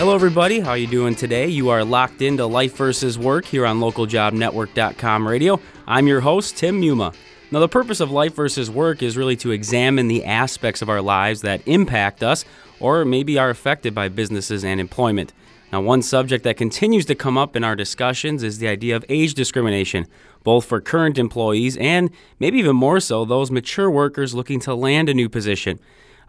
Hello, everybody. How are you doing today? You are locked into Life versus Work here on localjobnetwork.com radio. I'm your host, Tim Muma. Now, the purpose of Life versus Work is really to examine the aspects of our lives that impact us or maybe are affected by businesses and employment. Now, one subject that continues to come up in our discussions is the idea of age discrimination, both for current employees and maybe even more so those mature workers looking to land a new position.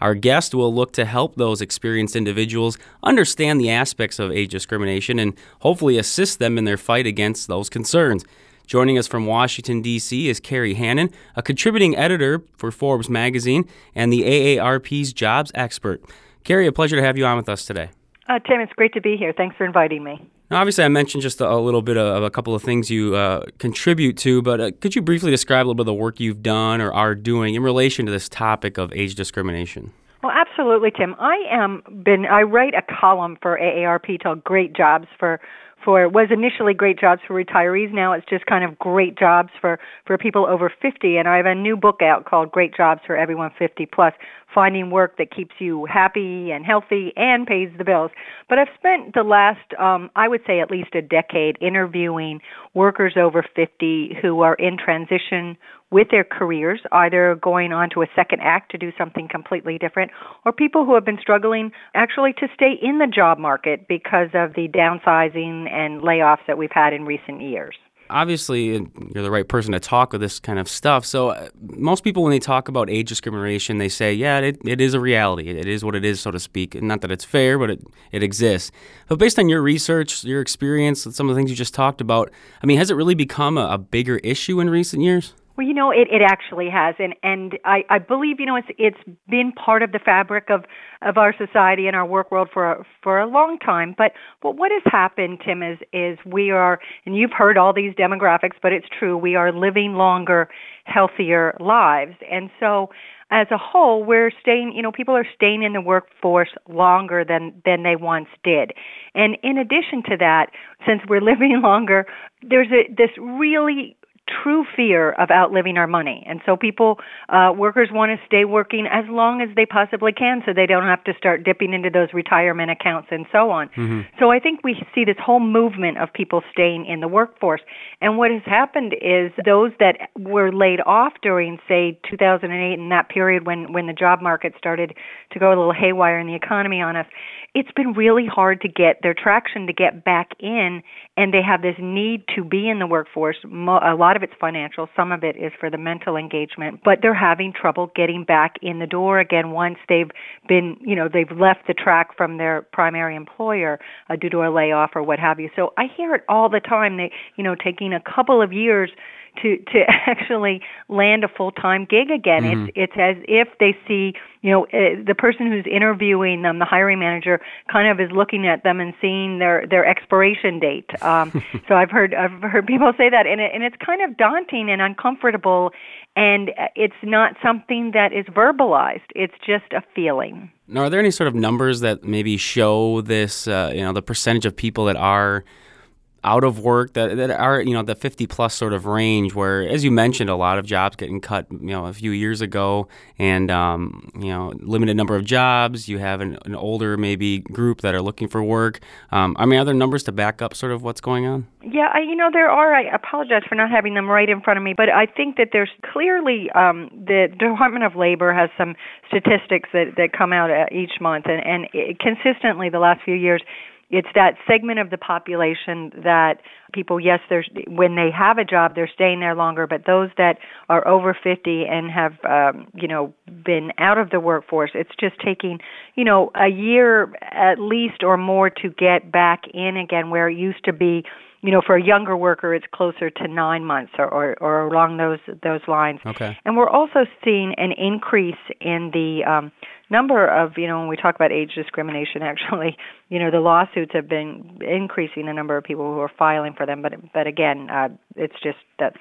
Our guest will look to help those experienced individuals understand the aspects of age discrimination and hopefully assist them in their fight against those concerns. Joining us from Washington, D.C. is Kerry Hannon, a contributing editor for Forbes magazine and the AARP's jobs expert. Kerry, a pleasure to have you on with us today. Uh, Tim, it's great to be here. Thanks for inviting me. Now, obviously, I mentioned just a, little bit of, of, a couple of things you uh, contribute to, but uh, could you briefly describe a little bit of the work you've done or are doing in relation to this topic of age discrimination? Well, absolutely, Tim. I am been I write a column for AARP called Great Jobs for for was initially great jobs for retirees. Now it's just kind of great jobs for for people over 50. And I have a new book out called Great Jobs for Everyone 50 Plus, finding work that keeps you happy and healthy and pays the bills. But I've spent the last, um, I would say, at least a decade interviewing workers over 50 who are in transition with their careers, either going on to a second act to do something completely different, or people who have been struggling actually to stay in the job market because of the downsizing and layoffs that we've had in recent years obviously you're the right person to talk with this kind of stuff. So uh, most people, when they talk about age discrimination, they say, "Yeah, it, it is a reality. It is what it is, so to speak. Not that it's fair, but it it exists." But based on your research, your experience, and some of the things you just talked about, I mean, has it really become a, a bigger issue in recent years? Well, you know, it, it actually has, and and I, I believe you know it's it's been part of the fabric of of our society and our work world for a, for a long time. But but what has happened, Tim, is is we are, and you've heard all these demographics, but it's true. We are living longer, healthier lives, and so as a whole, we're staying. You know, people are staying in the workforce longer than than they once did, and in addition to that, since we're living longer, there's a this really true fear of outliving our money. And so people, uh, workers want to stay working as long as they possibly can so they don't have to start dipping into those retirement accounts and so on. Mm-hmm. So I think we see this whole movement of people staying in the workforce. And what has happened is those that were laid off during, say, 2008 and that period when, when the job market started to go a little haywire in the economy on us, it's been really hard to get their traction to get back in, and they have this need to be in the workforce. A lot of it's financial, some of it is for the mental engagement, but they're having trouble getting back in the door again once they've been, you know, they've left the track from their primary employer uh, due to a layoff or what have you. So I hear it all the time. They, you know, taking a couple of years to to actually land a full time gig again. Mm-hmm. It's it's as if they see you know uh, the person who's interviewing them, the hiring manager, kind of is looking at them and seeing their their expiration date. Um, so I've heard I've heard people say that, and it, and it's kind of daunting and uncomfortable, and uh, it's not something that is verbalized. It's just a feeling. Now, are there any sort of numbers that maybe show this? Uh, you know, the percentage of people that are out of work that, that are you know the 50 plus sort of range where as you mentioned a lot of jobs getting cut you know a few years ago. And um, you know limited number of jobs. You have an, an older maybe group that are looking for work. Um, I mean are there numbers to back up sort of what's going on? Yeah I, you know there are. I apologize for not having them right in front of me but I think that there's clearly um, the Department of Labor has some statistics that, that come out uh, each month. And, and it, consistently the last few years it's that segment of the population that people yes there's when they have a job they're staying there longer but those that are over 50 and have um you know been out of the workforce it's just taking you know a year at least or more to get back in again where it used to be you know, for a younger worker, it's closer to nine months or, or, or along those those lines. Okay. And we're also seeing an increase in the um, number of, you know, when we talk about age discrimination, actually, you know, the lawsuits have been increasing the number of people who are filing for them. But but again, uh, it's just that's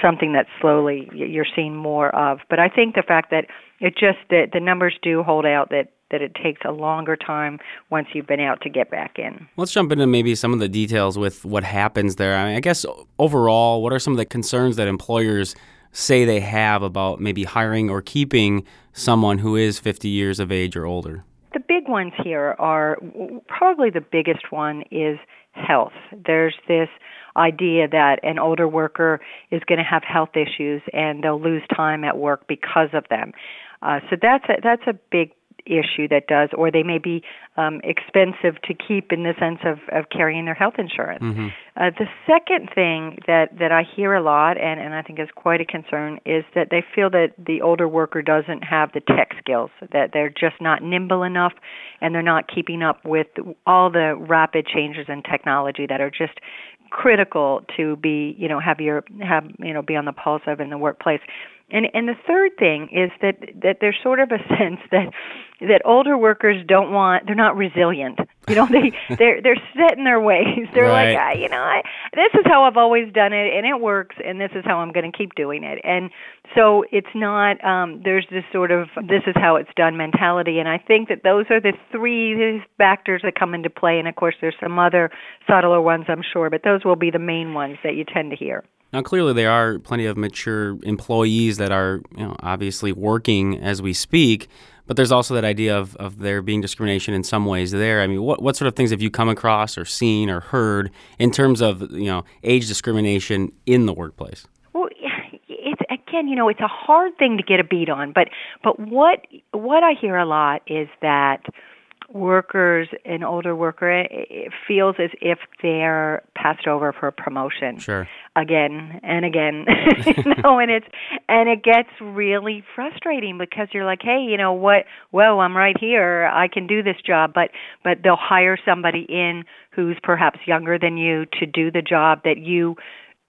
something that slowly you're seeing more of. But I think the fact that it just that the numbers do hold out that that it takes a longer time once you've been out to get back in. Let's jump into maybe some of the details with what happens there. I, mean, I guess overall, what are some of the concerns that employers say they have about maybe hiring or keeping someone who is 50 years of age or older? The big ones here are probably the biggest one is health. There's this idea that an older worker is going to have health issues and they'll lose time at work because of them. Uh, so that's a, that's a big issue that does, or they may be um, expensive to keep in the sense of, of carrying their health insurance. Mm-hmm. Uh, the second thing that, that I hear a lot, and, and I think is quite a concern, is that they feel that the older worker doesn't have the tech skills, that they're just not nimble enough, and they're not keeping up with all the rapid changes in technology that are just critical to be you know have your have you know be on the pulse of in the workplace and and the third thing is that that there's sort of a sense that that older workers don't want they're not resilient. You know, they they're they're set in their ways. They're right. like, ah, you know, I this is how I've always done it and it works and this is how I'm going to keep doing it. And so it's not um there's this sort of this is how it's done mentality and I think that those are the three factors that come into play and of course there's some other subtler ones I'm sure, but those will be the main ones that you tend to hear. Now, clearly, there are plenty of mature employees that are, you know, obviously working as we speak. But there's also that idea of, of there being discrimination in some ways there. I mean, what, what sort of things have you come across or seen or heard in terms of, you know, age discrimination in the workplace? Well, it's again, you know, it's a hard thing to get a beat on, but but what what I hear a lot is that workers, an older worker, it feels as if they're passed over for a promotion. Sure. Again and again, you know, and it's and it gets really frustrating because you're like, hey, you know what? Well, I'm right here. I can do this job, but but they'll hire somebody in who's perhaps younger than you to do the job that you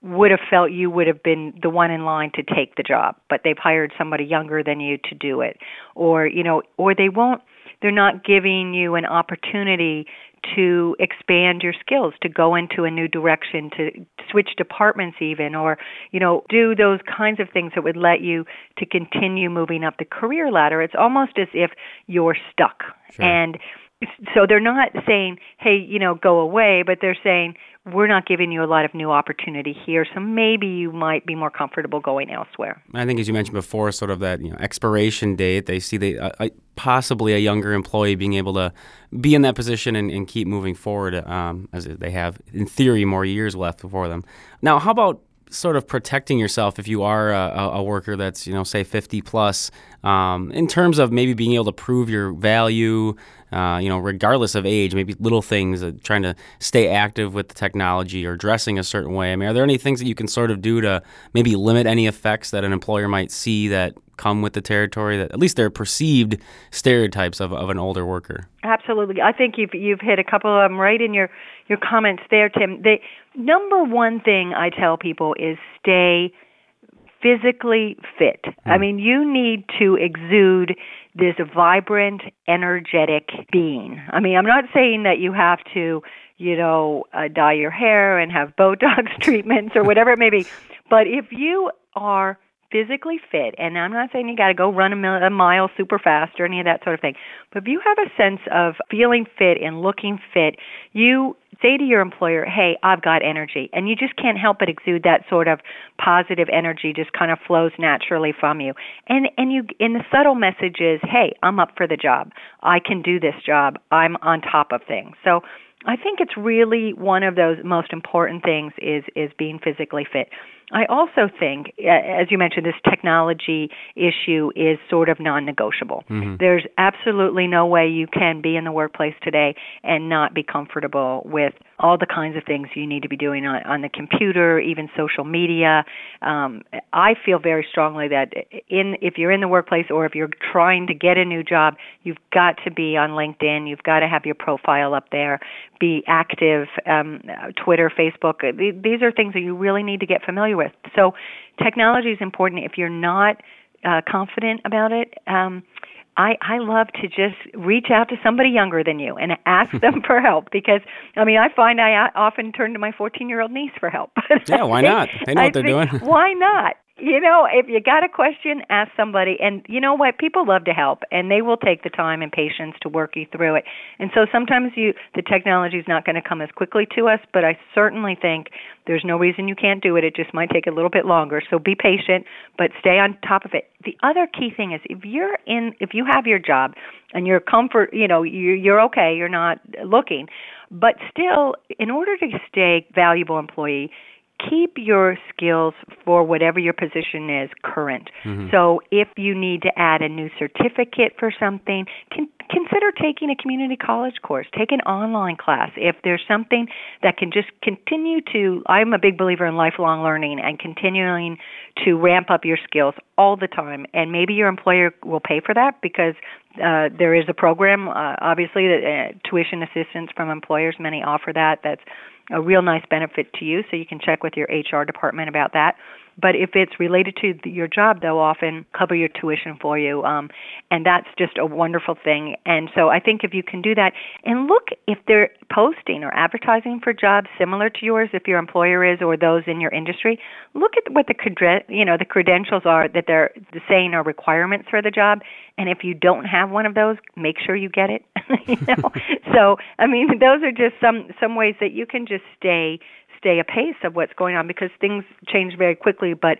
would have felt you would have been the one in line to take the job, but they've hired somebody younger than you to do it, or you know, or they won't they're not giving you an opportunity to expand your skills, to go into a new direction, to switch departments even, or, you know, do those kinds of things that would let you to continue moving up the career ladder. It's almost as if you're stuck. Sure. And so they're not saying, hey, you know, go away, but they're saying, we're not giving you a lot of new opportunity here, so maybe you might be more comfortable going elsewhere. I think, as you mentioned before, sort of that you know expiration date. They see the uh, possibly a younger employee being able to be in that position and, and keep moving forward, um, as they have, in theory, more years left before them. Now, how about sort of protecting yourself if you are a, a worker that's you know say 50 plus um, in terms of maybe being able to prove your value uh, you know regardless of age maybe little things uh, trying to stay active with the technology or dressing a certain way. I mean are there any things that you can sort of do to maybe limit any effects that an employer might see that come with the territory that at least they're perceived stereotypes of, of an older worker? Absolutely. I think you've you've hit a couple of them right in your your comments there tim. The number one thing i tell people is stay physically fit. Mm. i mean you need to exude this vibrant energetic being. I mean i'm not saying that you have to you know uh, dye your hair and have botox treatments or whatever it may be but if you are physically fit, and I'm not saying you got to go run a, mile, a mile super fast or any of that sort of thing, but if you have a sense of feeling fit and looking fit, you say to your employer, "Hey, I've got energy," and you just can't help but exude that sort of positive energy. Just kind of flows naturally from you, and and you in the subtle message is, "Hey, I'm up for the job. I can do this job. I'm on top of things." So. I think it's really one of those most important things is is being physically fit. I also think, as you mentioned, this technology issue is sort of non negotiable. Mm-hmm. There's absolutely no way you can be in the workplace today and not be comfortable with all the kinds of things you need to be doing on, on the computer, even social media. Um, I feel very strongly that in if you're in the workplace or if you're trying to get a new job, you've got to be on LinkedIn. You've got to have your profile up there. Be active. Um, Twitter, Facebook. These are things that you really need to get familiar with. So, technology is important. If you're not uh, confident about it. Um, I I love to just reach out to somebody younger than you and ask them for help because I mean I find I often turn to my 14 year old niece for help. yeah, why not? They know what they're doing. why not? You know, if you got a question, ask somebody. And you know what? People love to help, and they will take the time and patience to work you through it. And so sometimes you, the technology is not going to come as quickly to us, but I certainly think there's no reason you can't do it. It just might take a little bit longer. So be patient, but stay on top of it. The other key thing is if you're in, if you have your job and you're comfort, you know, you're, you're okay, you're not looking, but still, in order to stay valuable employee keep your skills for whatever your position is current. Mm-hmm. So if you need to add a new certificate for something, can, consider taking a community college course, take an online class. If there's something that can just continue to, I'm a big believer in lifelong learning and continuing to ramp up your skills all the time. And maybe your employer will pay for that because uh, there is a program, uh, obviously, that uh, tuition assistance from employers. Many offer that. That's a real nice benefit to you, so you can check with your HR department about that. But if it's related to the, your job, they'll often cover your tuition for you, um, and that's just a wonderful thing. And so I think if you can do that, and look if they're posting or advertising for jobs similar to yours, if your employer is, or those in your industry, look at what the you know the credentials are that they're saying are requirements for the job. And if you don't have one of those, make sure you get it. you know, so I mean, those are just some some ways that you can just stay stay apace of what's going on because things change very quickly. But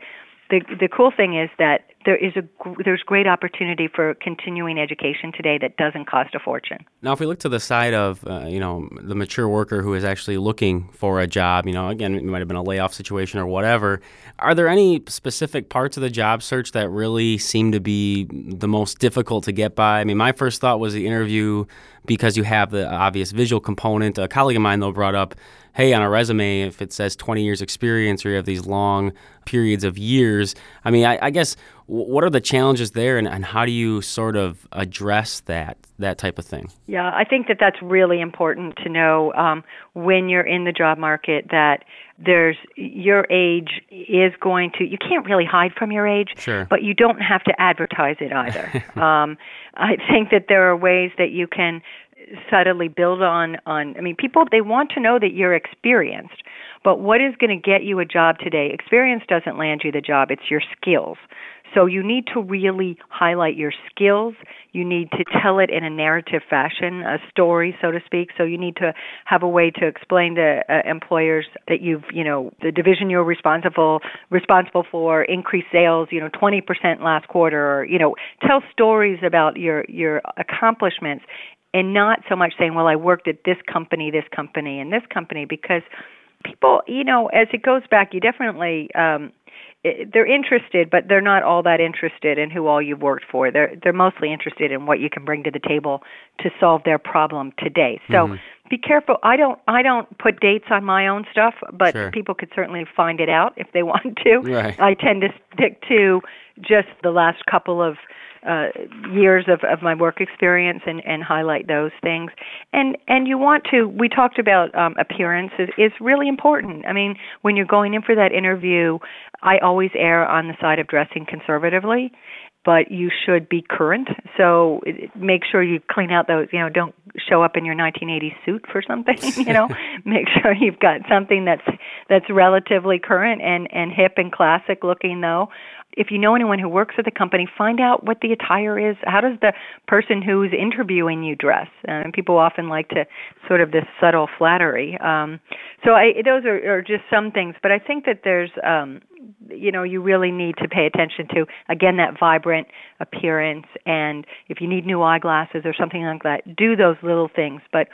the the cool thing is that there is a there's great opportunity for continuing education today that doesn't cost a fortune. Now, if we look to the side of uh, you know the mature worker who is actually looking for a job, you know, again, it might have been a layoff situation or whatever. Are there any specific parts of the job search that really seem to be the most difficult to get by? I mean, my first thought was the interview because you have the obvious visual component. A colleague of mine though brought up hey, on a resume, if it says 20 years experience or you have these long periods of years, I mean, I, I guess what are the challenges there and, and, how do you sort of address that that type of thing yeah i think that that's really important to know um, when you're in the job market that there's your age is going to you can't really hide from your age sure. but you don't have to advertise it either um, i think that there are ways that you can subtly build on on I mean people they want to know that you're experienced. But what is going to get you a job today? Experience doesn't land you the job, it's your skills. So you need to really highlight your skills. You need to tell it in a narrative fashion, a story, so to speak. So you need to have a way to explain to uh, employers that you've, you know, the division you're responsible responsible for increased sales, you know, 20% last quarter, or you know, tell stories about your your accomplishments and not so much saying, well, I worked at this company, this company, and this company, because people, you know, as it goes back, you definitely um, they're interested, but they're not all that interested in who all you've worked for. They're they're mostly interested in what you can bring to the table to solve their problem today. So mm-hmm. be careful. I don't I don't put dates on my own stuff, but sure. people could certainly find it out if they want to. Right. I tend to stick to just the last couple of uh, years of, of my work experience and, and highlight those things. And and you want to. We talked about um, appearance is, is really important. I mean, when you're going in for that interview, I always err on the side of dressing conservatively but you should be current. So make sure you clean out those, you know, don't show up in your 1980s suit for something, you know. make sure you've got something that's that's relatively current and and hip and classic looking though if you know anyone who works at the company, find out what the attire is. How does the person who's interviewing you dress? And people often like to sort of this subtle flattery. Um, so I, those are, are just some things, but I think that there's, um, you know, you really need to pay attention to again that vibrant appearance, and if you need new eyeglasses or something like that, do those little things. But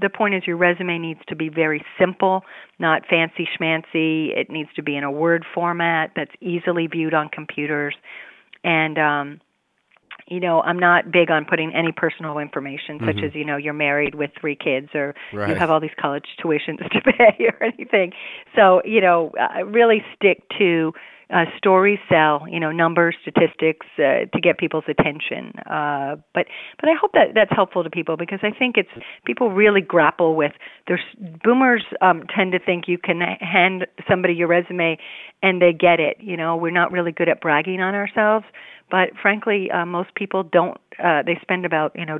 the point is, your resume needs to be very simple, not fancy schmancy. It needs to be in a Word format that's easily viewed on computers. And, um, you know, I'm not big on putting any personal information, such mm-hmm. as, you know, you're married with three kids or right. you have all these college tuitions to pay or anything. So, you know, I really stick to uh, stories sell, you know, numbers, statistics uh, to get people's attention. Uh, but but I hope that that's helpful to people because I think it's people really grapple with. There's boomers um, tend to think you can hand somebody your resume and they get it. You know, we're not really good at bragging on ourselves, but frankly, uh, most people don't. Uh, they spend about you know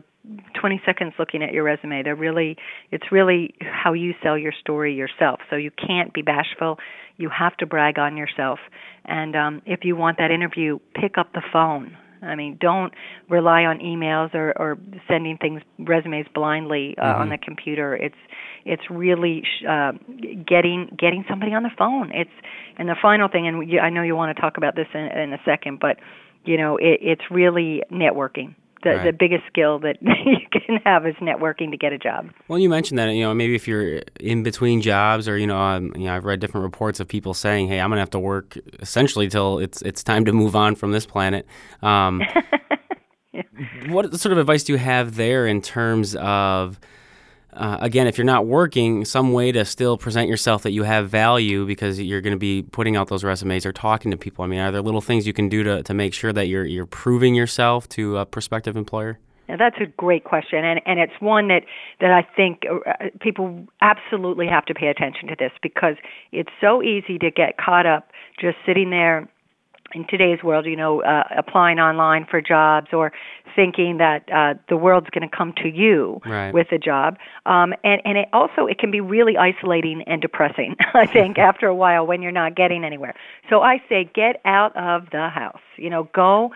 20 seconds looking at your resume. They're really it's really how you sell your story yourself. So you can't be bashful. You have to brag on yourself. And um if you want that interview, pick up the phone. I mean, don't rely on emails or, or sending things resumes blindly uh, mm-hmm. on the computer. It's it's really uh, getting getting somebody on the phone. It's and the final thing, and I know you want to talk about this in, in a second, but you know, it, it's really networking the, right. the biggest skill that you can have is networking to get a job. Well, you mentioned that you know maybe if you're in between jobs, or you know, um, you know, I've read different reports of people saying, "Hey, I'm gonna have to work essentially till it's it's time to move on from this planet." Um, yeah. What sort of advice do you have there in terms of uh, again, if you're not working, some way to still present yourself that you have value because you're going to be putting out those resumes or talking to people. I mean, are there little things you can do to, to make sure that you're you're proving yourself to a prospective employer? Now, that's a great question, and and it's one that that I think uh, people absolutely have to pay attention to this because it's so easy to get caught up just sitting there in today's world, you know, uh, applying online for jobs or thinking that uh, the world's going to come to you right. with a job. Um, and and it also it can be really isolating and depressing. I think after a while when you're not getting anywhere. So I say get out of the house. You know, go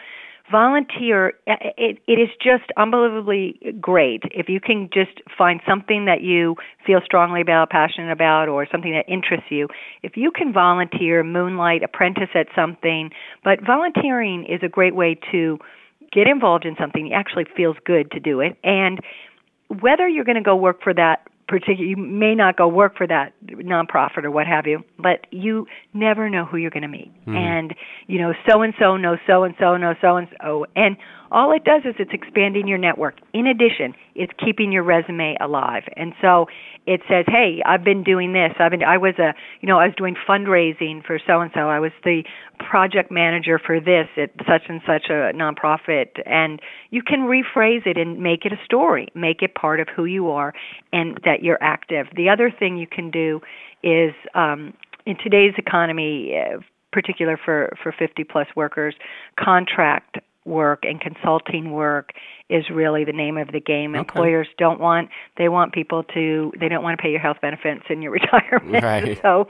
volunteer it, it is just unbelievably great. If you can just find something that you feel strongly about passionate about or something that interests you if you can volunteer moonlight apprentice at something but volunteering is a great way to get involved in something it actually feels good to do it. And whether you're going to go work for that particular you may not go work for that nonprofit or what have you but you never know who you're going to meet mm-hmm. and you know so and so knows so and so knows so and so and all it does is it's expanding your network. In addition, it's keeping your resume alive. And so it says, "Hey, I've been doing this. I've been I was a, you know, I was doing fundraising for so and so. I was the project manager for this at such and such a nonprofit." And you can rephrase it and make it a story. Make it part of who you are and that you're active. The other thing you can do is um in today's economy, uh, particular for for 50 plus workers, contract work and consulting work is really the name of the game. Okay. Employers don't want they want people to they don't want to pay your health benefits in your retirement. Right. So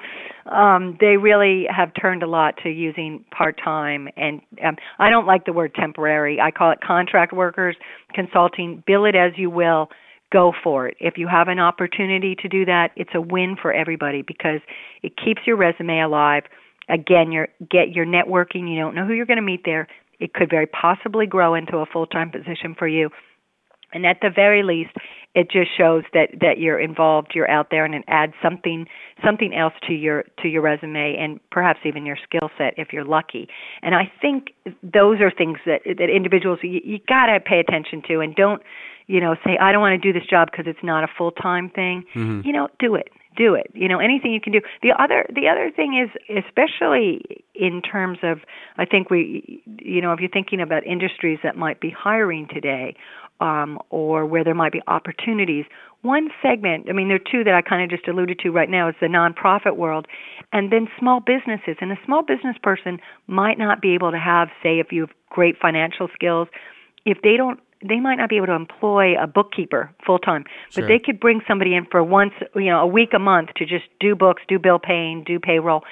um, they really have turned a lot to using part time and um, I don't like the word temporary. I call it contract workers, consulting, bill it as you will. Go for it. If you have an opportunity to do that, it's a win for everybody because it keeps your resume alive again you're get your networking you don't know who you're going to meet there it could very possibly grow into a full-time position for you. And at the very least, it just shows that that you're involved, you're out there, and it adds something something else to your to your resume, and perhaps even your skill set if you're lucky. And I think those are things that that individuals you, you gotta pay attention to, and don't you know say I don't want to do this job because it's not a full time thing. Mm-hmm. You know, do it do it you know anything you can do. The other the other thing is especially in terms of i think we you know if you're thinking about industries that might be hiring today um, or where there might be opportunities one segment i mean there are two that i kind of just alluded to right now is the nonprofit world and then small businesses. And a small business person might not be able to have say if you have great financial skills if they don't they might not be able to employ a bookkeeper full time, but sure. they could bring somebody in for once, you know, a week a month to just do books, do bill paying, do payroll.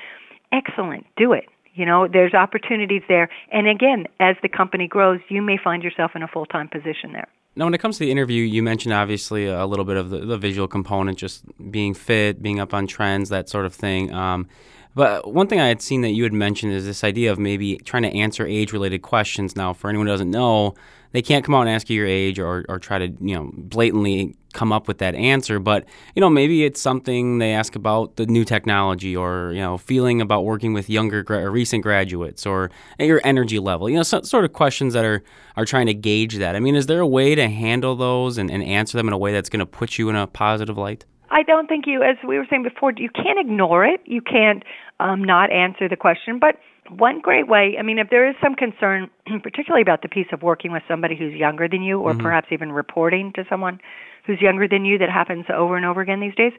Excellent, do it. You know, there's opportunities there. And again, as the company grows, you may find yourself in a full time position there. Now, when it comes to the interview, you mentioned obviously a little bit of the, the visual component, just being fit, being up on trends, that sort of thing. Um, but one thing I had seen that you had mentioned is this idea of maybe trying to answer age related questions. Now, for anyone who doesn't know, they can't come out and ask you your age or, or try to, you know, blatantly come up with that answer. But, you know, maybe it's something they ask about the new technology or, you know, feeling about working with younger gra- recent graduates or your energy level, you know, so, sort of questions that are, are trying to gauge that. I mean, is there a way to handle those and, and answer them in a way that's going to put you in a positive light? I don't think you, as we were saying before, you can't ignore it. You can't um, not answer the question. But one great way, I mean, if there is some concern, particularly about the piece of working with somebody who's younger than you, or mm-hmm. perhaps even reporting to someone who's younger than you, that happens over and over again these days.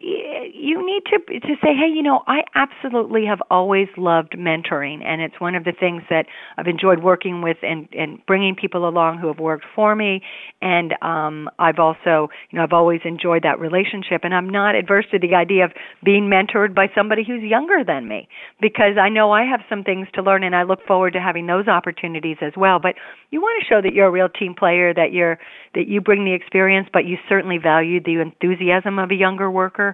You need to to say, hey, you know, I absolutely have always loved mentoring, and it's one of the things that I've enjoyed working with and and bringing people along who have worked for me, and um, I've also, you know, I've always enjoyed that relationship, and I'm not adverse to the idea of being mentored by somebody who's younger than me because I know I have some things to learn, and I look forward to having those opportunities as well. But you want to show that you're a real team player, that you're that you bring the experience, but you certainly value the enthusiasm of a younger worker.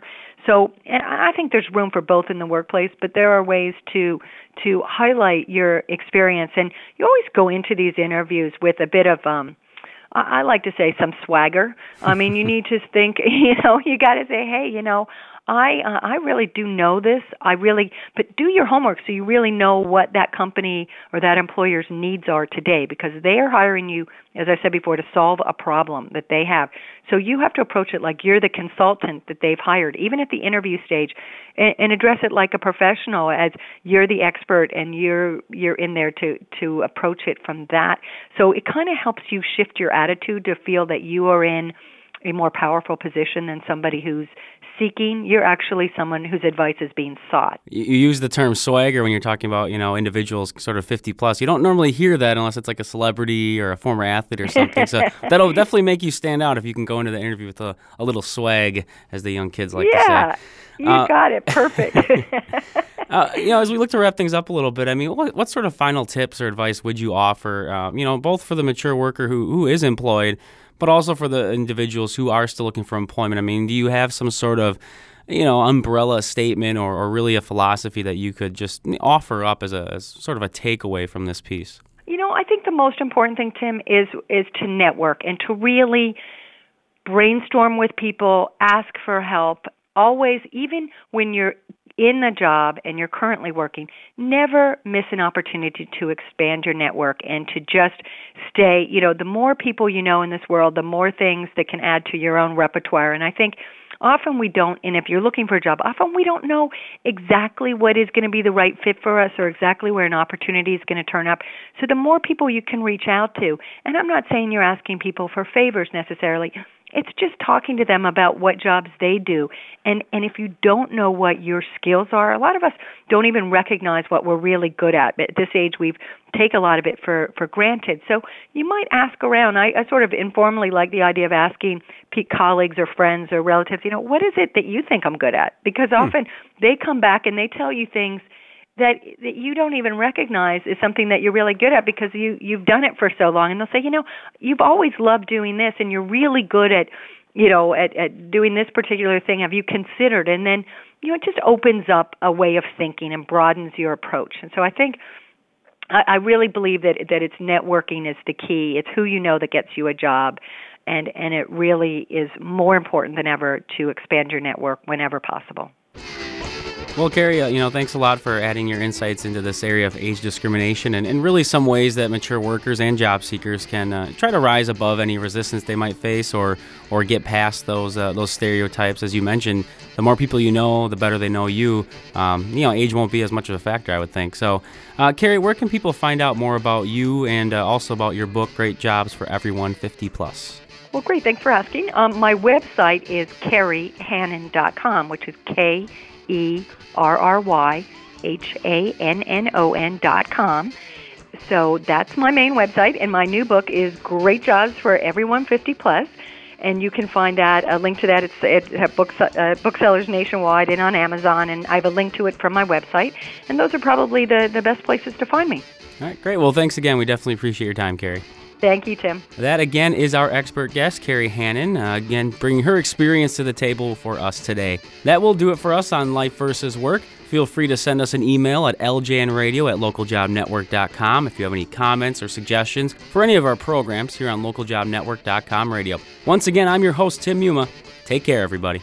So I think there's room for both in the workplace, but there are ways to to highlight your experience. And you always go into these interviews with a bit of um, I like to say some swagger. I mean, you need to think, you know, you got to say, hey, you know, I uh, I really do know this. I really but do your homework so you really know what that company or that employer's needs are today because they are hiring you as I said before to solve a problem that they have. So you have to approach it like you're the consultant that they've hired even at the interview stage and, and address it like a professional as you're the expert and you're you're in there to to approach it from that. So it kind of helps you shift your attitude to feel that you are in a more powerful position than somebody who's seeking, you're actually someone whose advice is being sought. You use the term swagger when you're talking about, you know, individuals sort of 50 plus. You don't normally hear that unless it's like a celebrity or a former athlete or something. so that'll definitely make you stand out if you can go into the interview with a, a little swag, as the young kids like yeah, to say. You uh, got it. Perfect. uh, you know, as we look to wrap things up a little bit, I mean, what, what sort of final tips or advice would you offer, uh, you know, both for the mature worker who, who is employed, but also for the individuals who are still looking for employment. I mean, do you have some sort of you know, umbrella statement or, or really a philosophy that you could just offer up as a as sort of a takeaway from this piece? You know, I think the most important thing, Tim, is is to network and to really brainstorm with people, ask for help. Always, even when you're in the job and you're currently working, never miss an opportunity to expand your network and to just stay, you know, the more people you know in this world, the more things that can add to your own repertoire. And I think often we don't and if you're looking for a job often we don't know exactly what is going to be the right fit for us or exactly where an opportunity is going to turn up so the more people you can reach out to and i'm not saying you're asking people for favors necessarily it's just talking to them about what jobs they do. And and if you don't know what your skills are, a lot of us don't even recognize what we're really good at. At this age we've take a lot of it for for granted. So you might ask around. I, I sort of informally like the idea of asking colleagues or friends or relatives, you know, what is it that you think I'm good at? Because hmm. often hmm. they come back and they tell you things that that you don't even recognize is something that you're really good at because you you've done it for so long. And they'll say you know you've always loved doing this and you're really good at you know at at doing this particular thing. Have you considered? And then you know it just opens up a way of thinking and broadens your approach. And so i think i, I really believe that that it's networking is the key. It's who you know that gets you a job. And and it really is more important than ever to expand your network whenever possible well, Kerry, uh, you know, thanks a lot for adding your insights into this area of age discrimination and, and really some ways that mature workers and job seekers can uh, try to rise above any resistance they might face or or get past those uh, those stereotypes. As you mentioned, the more people you know, the better they know you. Um, you know, age won't be as much of a factor, I would think. So, uh, Kerry, where can people find out more about you and uh, also about your book, Great Jobs for Everyone 50 Plus? Well, great. Thanks for asking. Um, my website is kerryhannon.com, which is K E R R Y H A N N O N dot com. So that's my main website, and my new book is Great Jobs for Everyone 50 Plus. And you can find that a link to that. It's at books, uh, booksellers nationwide and on Amazon, and I have a link to it from my website. And those are probably the, the best places to find me. All right, great. Well, thanks again. We definitely appreciate your time, Kerry. Thank you, Tim. That again is our expert guest, Kerry Hannon. Uh, again, bringing her experience to the table for us today. That will do it for us on Life versus Work. Feel free to send us an email at ljnradio at localjobnetwork.com if you have any comments or suggestions for any of our programs here on localjobnetwork.com radio. Once again, I'm your host, Tim Muma. Take care, everybody.